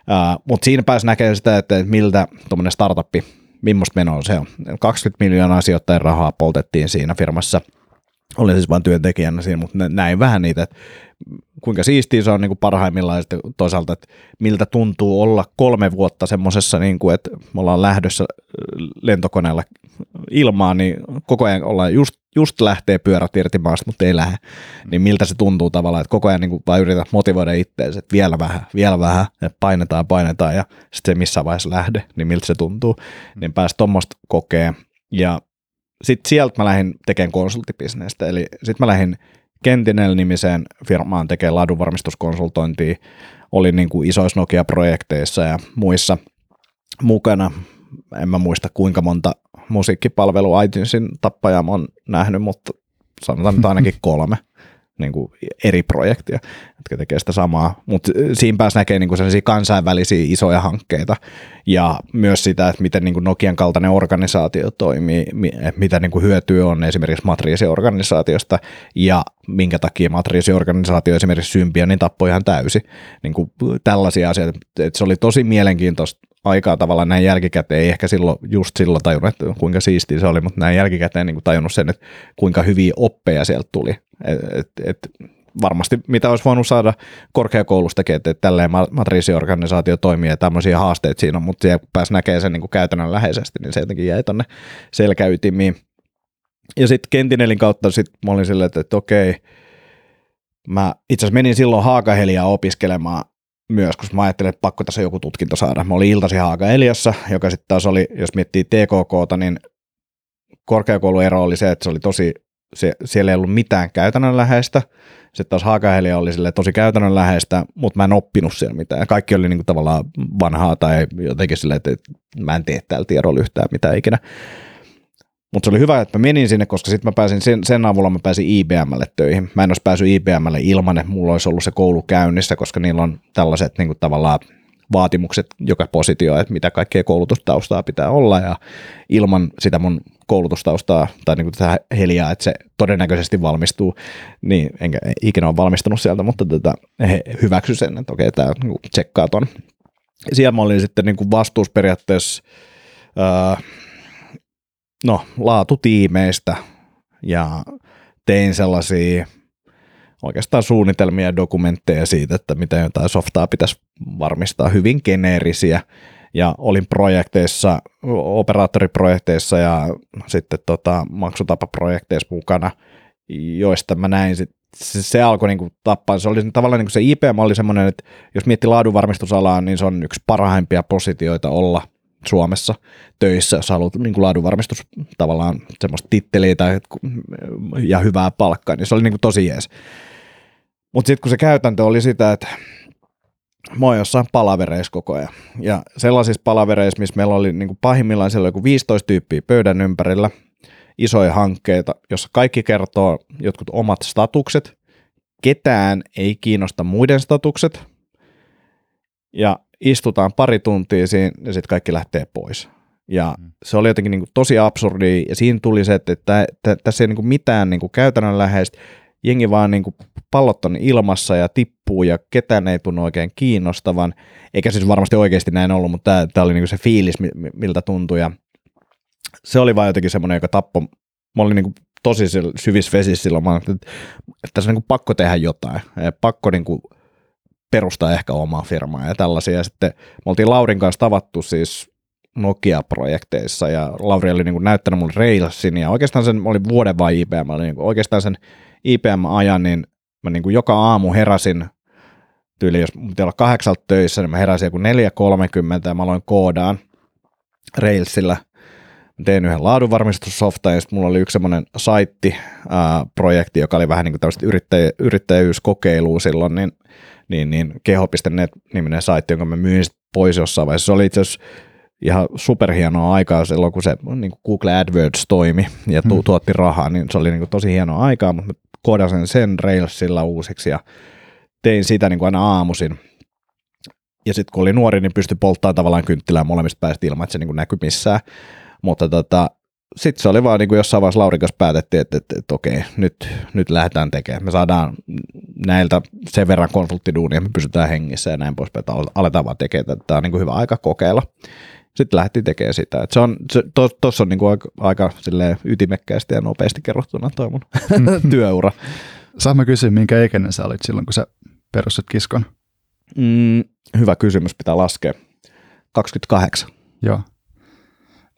Uh, mutta siinä pääsi näkemään sitä, että miltä tuommoinen startuppi, millaista menoa se on. 20 miljoonaa sijoittajan rahaa poltettiin siinä firmassa. Olin siis vain työntekijänä siinä, mutta näin vähän niitä, että kuinka siistiä se on niin kuin parhaimmillaan ja toisaalta, että miltä tuntuu olla kolme vuotta semmoisessa, niin kuin, että me ollaan lähdössä lentokoneella ilmaan, niin koko ajan ollaan just, just lähtee pyörät irti maasta, mutta ei lähde. Niin miltä se tuntuu tavallaan, että koko ajan niin kuin vaan yrität motivoida itseäsi, että vielä vähän, vielä vähän, että painetaan, painetaan ja sitten se missään vaiheessa lähde, niin miltä se tuntuu. Niin pääsi tuommoista kokee ja sitten sieltä mä lähdin tekemään konsulttibisnestä, eli sitten mä lähdin Kentinel-nimiseen firmaan tekee laadunvarmistuskonsultointia, oli niin kuin isoissa Nokia-projekteissa ja muissa mukana. En mä muista kuinka monta musiikkipalvelu iTunesin tappajaa mä oon nähnyt, mutta sanotaan nyt ainakin kolme niin kuin eri projektia, jotka tekee sitä samaa, mutta siinä pääsi näkee niin kuin sellaisia kansainvälisiä isoja hankkeita ja myös sitä, että miten niin kuin Nokian kaltainen organisaatio toimii, mitä niin kuin hyötyä on esimerkiksi matriisiorganisaatiosta ja minkä takia matriisiorganisaatio esimerkiksi Symbianin tappoi ihan täysi. Niin kuin tällaisia asioita, että se oli tosi mielenkiintoista aikaa tavallaan näin jälkikäteen, ei ehkä silloin, just silloin tajunnut, että kuinka siistiä se oli, mutta näin jälkikäteen niin kuin tajunnut sen, että kuinka hyviä oppeja sieltä tuli. Et, et, et varmasti mitä olisi voinut saada korkeakoulustakin, että, että tälleen matriisiorganisaatio toimii ja tämmöisiä haasteita siinä on, mutta siellä kun pääsi näkemään sen niin kuin käytännön läheisesti, niin se jotenkin jäi tuonne selkäytimiin. Ja sitten Kentinelin kautta sit mä olin silleen, että, että okei, mä itse asiassa menin silloin Haakaheliaa opiskelemaan myös, koska mä ajattelin, että pakko tässä joku tutkinto saada. Mä olin iltasi Haaka-Eliassa, joka sitten taas oli, jos miettii TKKta, niin korkeakouluero oli se, että se oli tosi, se, siellä ei ollut mitään käytännönläheistä. Sitten taas Haakahelia oli sille tosi käytännönläheistä, mutta mä en oppinut siellä mitään. Kaikki oli niinku tavallaan vanhaa tai jotenkin silleen, että mä en tee täällä tiedolla yhtään mitään ikinä. Mutta se oli hyvä, että mä menin sinne, koska sitten mä pääsin sen, sen avulla mä pääsin IBMlle töihin. Mä en olisi päässyt IBMlle ilman, että mulla olisi ollut se koulu käynnissä, koska niillä on tällaiset niin kuin tavallaan vaatimukset joka positio, että mitä kaikkea koulutustaustaa pitää olla ja ilman sitä mun koulutustaustaa tai niin kuin tätä heliaa, että se todennäköisesti valmistuu, niin enkä ikinä ole valmistunut sieltä, mutta tätä, he hyväksy sen, että okei, tämä niin tsekkaa ton. Siellä mä olin sitten niin kuin vastuusperiaatteessa äh, no, laatutiimeistä ja tein sellaisia oikeastaan suunnitelmia ja dokumentteja siitä, että miten jotain softaa pitäisi varmistaa hyvin geneerisiä ja olin projekteissa, operaattoriprojekteissa ja sitten tota, maksutapaprojekteissa mukana, joista mä näin sit, se, se alkoi niinku tappaa. Se oli tavallaan niinku se IPM oli semmoinen, että jos miettii laadunvarmistusalaa, niin se on yksi parhaimpia positioita olla – Suomessa töissä, jos haluat niin kuin laadunvarmistus tavallaan semmoista titteliä tai, ja hyvää palkkaa, niin se oli niin kuin tosi jees. Mutta sitten kun se käytäntö oli sitä, että mä oon jossain palavereissa koko ajan. Ja sellaisissa palavereissa, missä meillä oli niin kuin pahimmillaan siellä joku 15 tyyppiä pöydän ympärillä, isoja hankkeita, jossa kaikki kertoo jotkut omat statukset, ketään ei kiinnosta muiden statukset, ja istutaan pari tuntia siinä ja sitten kaikki lähtee pois. Ja mm. se oli jotenkin niin kuin tosi absurdi ja siinä tuli se, että, että, että tässä ei niin kuin mitään niin kuin käytännönläheistä, jengi vaan niin kuin pallot on ilmassa ja tippuu ja ketään ei tunnu oikein kiinnostavan, eikä siis varmasti oikeasti näin ollut, mutta tämä, tämä oli niin kuin se fiilis, miltä tuntui. Ja se oli vaan jotenkin semmoinen, joka tappoi, mä olin niin kuin tosi syvissä vesissä silloin, mä että, että tässä on niin kuin pakko tehdä jotain, ja pakko niin kuin perustaa ehkä omaa firmaa ja tällaisia. Ja sitten me oltiin Laurin kanssa tavattu siis Nokia-projekteissa ja Lauri oli niin kuin näyttänyt mulle Railsin ja oikeastaan sen, oli vuoden vai IBM, oli niin kuin oikeastaan sen IBM-ajan, niin mä niin kuin joka aamu heräsin tyyli, jos piti olla kahdeksalta töissä, niin mä heräsin joku 4.30 ja mä aloin koodaan Railsilla. Tein yhden laadunvarmistussoftan ja sitten mulla oli yksi semmoinen saitti-projekti, joka oli vähän niin kuin tämmöistä yrittäjä, yrittäjyyskokeilua silloin, niin niin, niin keho.net niminen saitti, jonka mä myin pois jossain vaiheessa. Se oli itse asiassa ihan superhienoa aikaa silloin, kun se niin kuin Google AdWords toimi ja tu- hmm. tuotti rahaa, niin se oli niin kuin tosi hienoa aikaa, mutta mä koodasin sen Railsilla uusiksi ja tein sitä niin kuin aina aamuisin. ja sitten kun oli nuori, niin pystyi polttamaan tavallaan kynttilää molemmista päästä ilman, että se niin näkyi missään. Mutta tota, sitten se oli vaan niin kuin jossain vaiheessa Laurikas päätettiin, että, että, että okei, nyt, nyt lähdetään tekemään. Me saadaan näiltä sen verran konsulttiduunia, me pysytään hengissä ja näin poispäin, että aletaan vaan tekemään, että tämä on niin kuin hyvä aika kokeilla. Sitten lähti tekemään sitä. Että se on, se, on niin kuin aika, aika ytimekkäästi ja nopeasti kerrottuna tuo mun työura. Saan mä kysyä, minkä ikäinen sä olit silloin, kun sä perustit kiskon? Mm, hyvä kysymys, pitää laskea. 28. Joo.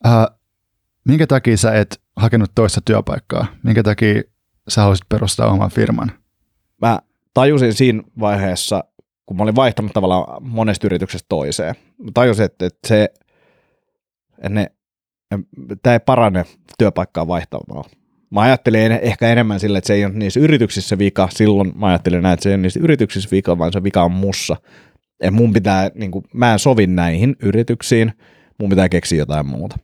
Äh, minkä takia sä et hakenut toista työpaikkaa? Minkä takia sä haluaisit perustaa oman firman? Mä tajusin siinä vaiheessa, kun mä olin vaihtanut tavallaan monesta yrityksestä toiseen. Mä tajusin, että, että se, että ne, tämä ei parane työpaikkaa vaihtamalla. Mä ajattelin ehkä enemmän sillä, että se ei ole niissä yrityksissä vika. Silloin mä ajattelin näin, että se ei ole niissä yrityksissä vika, vaan se vika on mussa. Et mun pitää, niin kuin, mä en sovi näihin yrityksiin, mun pitää keksiä jotain muuta.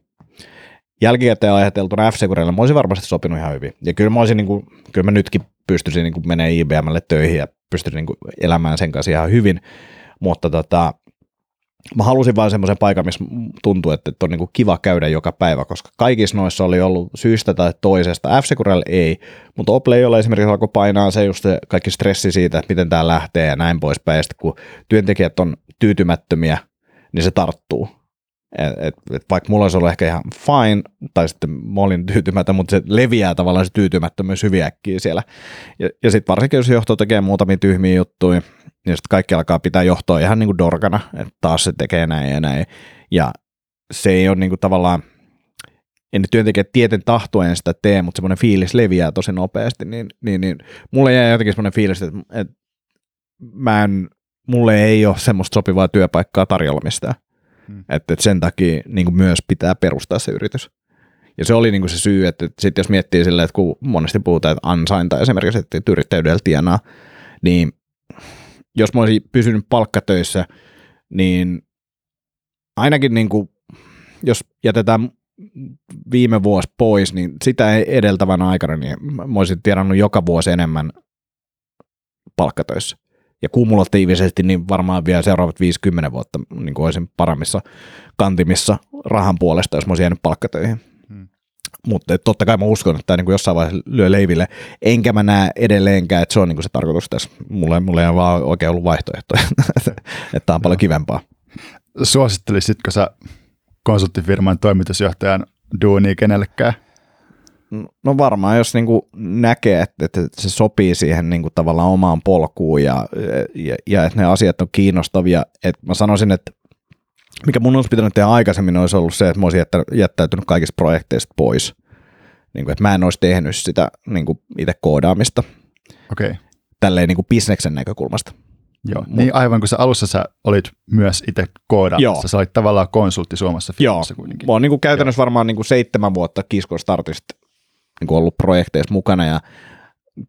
Jälkikäteen ajateltuna f securelle mä olisin varmasti sopinut ihan hyvin. Ja kyllä mä, olisin, niin kuin, kyllä mä nytkin pystyisin niin menemään IBMlle töihin ja pystyisin niin kuin, elämään sen kanssa ihan hyvin. Mutta tota, mä halusin vain semmoisen paikan, missä tuntuu, että, on niin kuin kiva käydä joka päivä, koska kaikissa noissa oli ollut syystä tai toisesta. f ei, mutta Oplejolla esimerkiksi alkoi painaa se just kaikki stressi siitä, että miten tämä lähtee ja näin poispäin. Ja sitten kun työntekijät on tyytymättömiä, niin se tarttuu. Et, et, et vaikka mulla olisi ollut ehkä ihan fine, tai sitten mä olin tyytymätön, mutta se leviää tavallaan se tyytymättömyys hyvin äkkiä siellä. Ja, ja sitten varsinkin, jos johto tekee muutamia tyhmiä juttuja, niin sitten kaikki alkaa pitää johtoa ihan niin kuin dorkana, että taas se tekee näin ja näin. Ja se ei ole niin kuin tavallaan, en ne työntekijät tieten tahtoen sitä tee, mutta semmoinen fiilis leviää tosi nopeasti, niin, niin, niin mulle jäi jotenkin semmoinen fiilis, että, että mä en, mulle ei ole semmoista sopivaa työpaikkaa tarjolla mistään. Hmm. Että, että sen takia niin kuin myös pitää perustaa se yritys. Ja se oli niin kuin se syy, että sitten jos miettii silleen, että kun monesti puhutaan, että ansainta esimerkiksi, että yrittäjyydellä tienaa, niin jos mä olisin pysynyt palkkatöissä, niin ainakin niin kuin, jos jätetään viime vuosi pois, niin sitä edeltävän aikana niin mä olisin tienannut joka vuosi enemmän palkkatöissä. Ja kumulatiivisesti niin varmaan vielä seuraavat 50 vuotta niin kuin olisin paremmissa kantimissa rahan puolesta, jos mä olisin jäänyt palkkatöihin. Mutta totta kai mä uskon, että tämä niin jossain vaiheessa lyö leiville. Enkä mä näe edelleenkään, että se on niin se tarkoitus tässä. Mulle, mulle ei ole vaan oikein ollut vaihtoehtoja, että tämä on paljon kivempaa. Suosittelisitko sä konsulttifirman toimitusjohtajan duunia kenellekään? No varmaan, jos niinku näkee, että, se sopii siihen niinku tavallaan omaan polkuun ja, ja, ja että ne asiat on kiinnostavia. Et mä sanoisin, että mikä mun olisi pitänyt tehdä aikaisemmin, olisi ollut se, että mä olisin jättäytynyt kaikista projekteista pois. Niin kuin, että mä en olisi tehnyt sitä niin kuin itse koodaamista. Okei. Okay. Tälleen niin kuin bisneksen näkökulmasta. Joo, Mut, niin aivan kuin sä alussa sä olit myös itse koodaamassa, Joo. sä olit tavallaan konsultti Suomessa firmassa kuitenkin. Mä oon niin kuin käytännössä Joo. varmaan niin kuin seitsemän vuotta Kiskon startista niin kuin ollut projekteissa mukana ja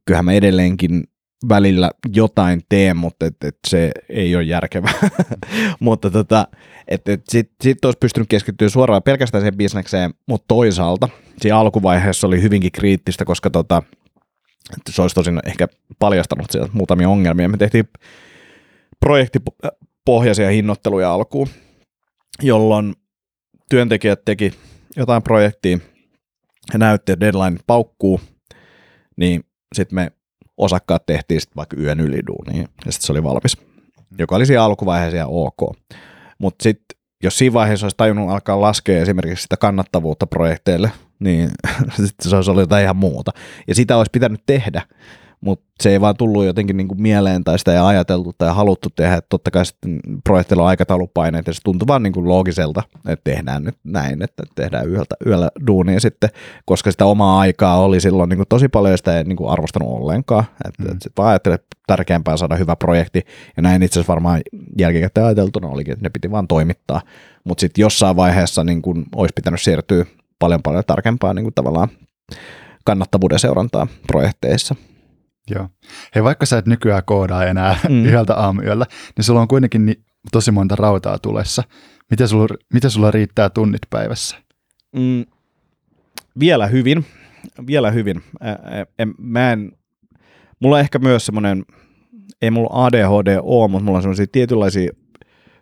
kyllähän mä edelleenkin välillä jotain teen, mutta et, et se ei ole järkevää. mutta tota, et, et sitten sit olisi pystynyt keskittyä suoraan pelkästään sen bisnekseen, mutta toisaalta siinä alkuvaiheessa oli hyvinkin kriittistä, koska tota, se olisi tosin ehkä paljastanut sieltä muutamia ongelmia. Me tehtiin projektipohjaisia hinnoitteluja alkuun, jolloin työntekijät teki jotain projektia näytti, että deadline paukkuu, niin sitten me osakkaat tehtiin sitten vaikka yön yli duuniin, ja sitten se oli valmis, joka oli siinä alkuvaiheessa ihan ok. Mutta sitten jos siinä vaiheessa olisi tajunnut alkaa laskea esimerkiksi sitä kannattavuutta projekteille, niin sitten se olisi ollut jotain ihan muuta. Ja sitä olisi pitänyt tehdä, mutta se ei vaan tullut jotenkin niin kuin mieleen tai sitä ei ajateltu tai haluttu tehdä. Että totta kai sitten projektilla on aikataulupaineet ja se tuntui vaan niin kuin loogiselta, että tehdään nyt näin, että tehdään yöltä, yöllä duunia sitten, koska sitä omaa aikaa oli silloin niin kuin tosi paljon ja sitä ei niin kuin arvostanut ollenkaan. Että, mm. sitten vaan ajattelin, että tärkeämpää saada hyvä projekti ja näin itse asiassa varmaan jälkikäteen ajateltuna olikin, että ne piti vaan toimittaa. Mutta sitten jossain vaiheessa niin kuin olisi pitänyt siirtyä paljon paljon tarkempaa niin kuin tavallaan kannattavuuden seurantaa projekteissa. Joo. Hei, vaikka sä et nykyään koodaa enää mm. yhdeltä aamuyöllä, niin sulla on kuitenkin ni- tosi monta rautaa tulessa. Miten sulla, miten sulla riittää tunnit päivässä? Mm, vielä hyvin. Vielä hyvin. Ä, ä, mä en, mulla on ehkä myös semmoinen, ei mulla ADHD ole, mutta mulla on semmoisia tietynlaisia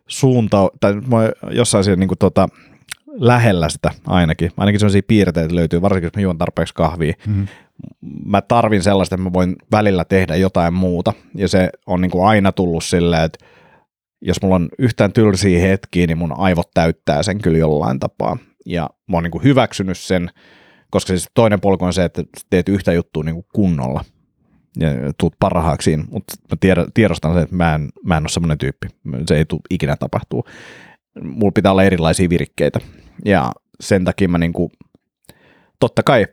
suunta, tai mä jossain siinä niin kuin tota, lähellä sitä ainakin. Ainakin sellaisia piirteitä löytyy, varsinkin jos mä juon tarpeeksi kahvia. Mm-hmm. Mä tarvin sellaista, että mä voin välillä tehdä jotain muuta. Ja se on niin kuin aina tullut silleen, että jos mulla on yhtään tylsiä hetkiä, niin mun aivot täyttää sen kyllä jollain tapaa. Ja mä oon niin kuin hyväksynyt sen, koska siis toinen polku on se, että teet yhtä juttua niin kuin kunnolla ja tuut parhaaksi mutta mä tiedostan sen, että mä en, mä en ole semmoinen tyyppi. Se ei tule ikinä tapahtuu. Mulla pitää olla erilaisia virikkeitä. Ja sen takia mä niinku, totta kai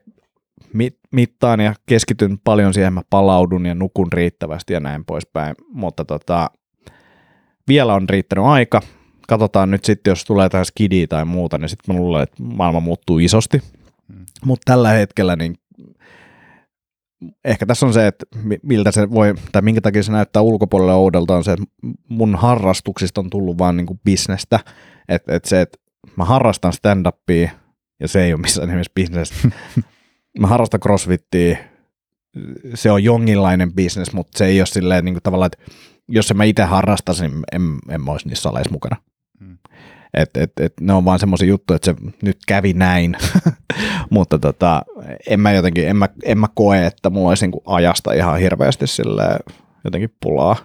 mit, mittaan ja keskityn paljon siihen, mä palaudun ja nukun riittävästi ja näin poispäin. Mutta tota, vielä on riittänyt aika. Katsotaan nyt sitten, jos tulee tähän skidiä tai muuta, niin sitten mä luulen, että maailma muuttuu isosti. Hmm. Mutta tällä hetkellä niin ehkä tässä on se, että miltä se voi, tai minkä takia se näyttää ulkopuolelle oudelta, on se, että mun harrastuksista on tullut vaan niin kuin bisnestä. Että et se, että mä harrastan stand-upia, ja se ei ole missään nimessä bisnes. mä harrastan crossfittiä, se on jonkinlainen bisnes, mutta se ei ole silleen niin kuin tavallaan, että jos mä itse harrastasin, niin en, en mä olisi niissä saleissa mukana. Mm. Et, et, et, ne on vaan semmoisia juttuja, että se nyt kävi näin, mutta tota, en mä jotenkin, en mä, en mä koe, että mulla olisi niinku ajasta ihan hirveästi jotenkin pulaa.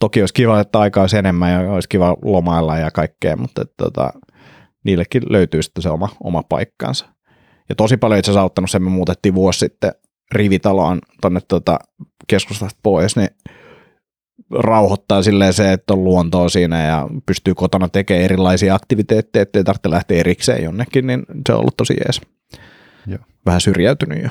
Toki olisi kiva, että aikaa olisi enemmän ja olisi kiva lomailla ja kaikkea, mutta et, tota, niillekin löytyy sitten se oma, oma paikkansa. Ja tosi paljon itse asiassa auttanut sen, me muutettiin vuosi sitten rivitaloon tuonne tota keskustasta pois, niin rauhoittaa silleen se, että on luontoa siinä ja pystyy kotona tekemään erilaisia aktiviteetteja, ettei tarvitse lähteä erikseen jonnekin, niin se on ollut tosi jees. Joo. Vähän syrjäytynyt jo.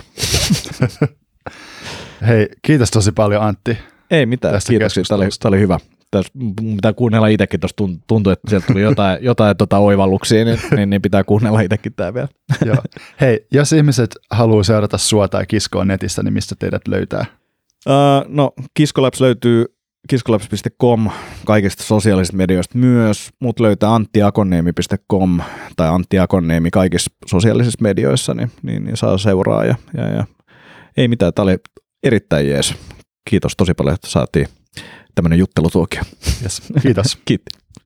Hei, kiitos tosi paljon Antti. Ei mitään, tästä kiitos, tämä oli, tämä oli hyvä. Tässä pitää kuunnella itsekin, tuossa tuntuu, että sieltä tuli jotain, jotain tota oivalluksia, niin, niin, niin, pitää kuunnella itsekin tämä vielä. Joo. Hei, jos ihmiset haluaa seurata sua tai kiskoa netistä, niin mistä teidät löytää? Uh, no, Kiskolabs löytyy kiskolabs.com kaikista sosiaalisista medioista myös. Mut löytää anttiakonneemi.com tai anttiakonneemi kaikissa sosiaalisissa medioissa, niin, niin, niin saa seuraa. Ja, ja, ja. Ei mitään, tämä oli erittäin jees. Kiitos tosi paljon, että saatiin tämmöinen juttelutuokio. Yes. Kiitos. Kiitos.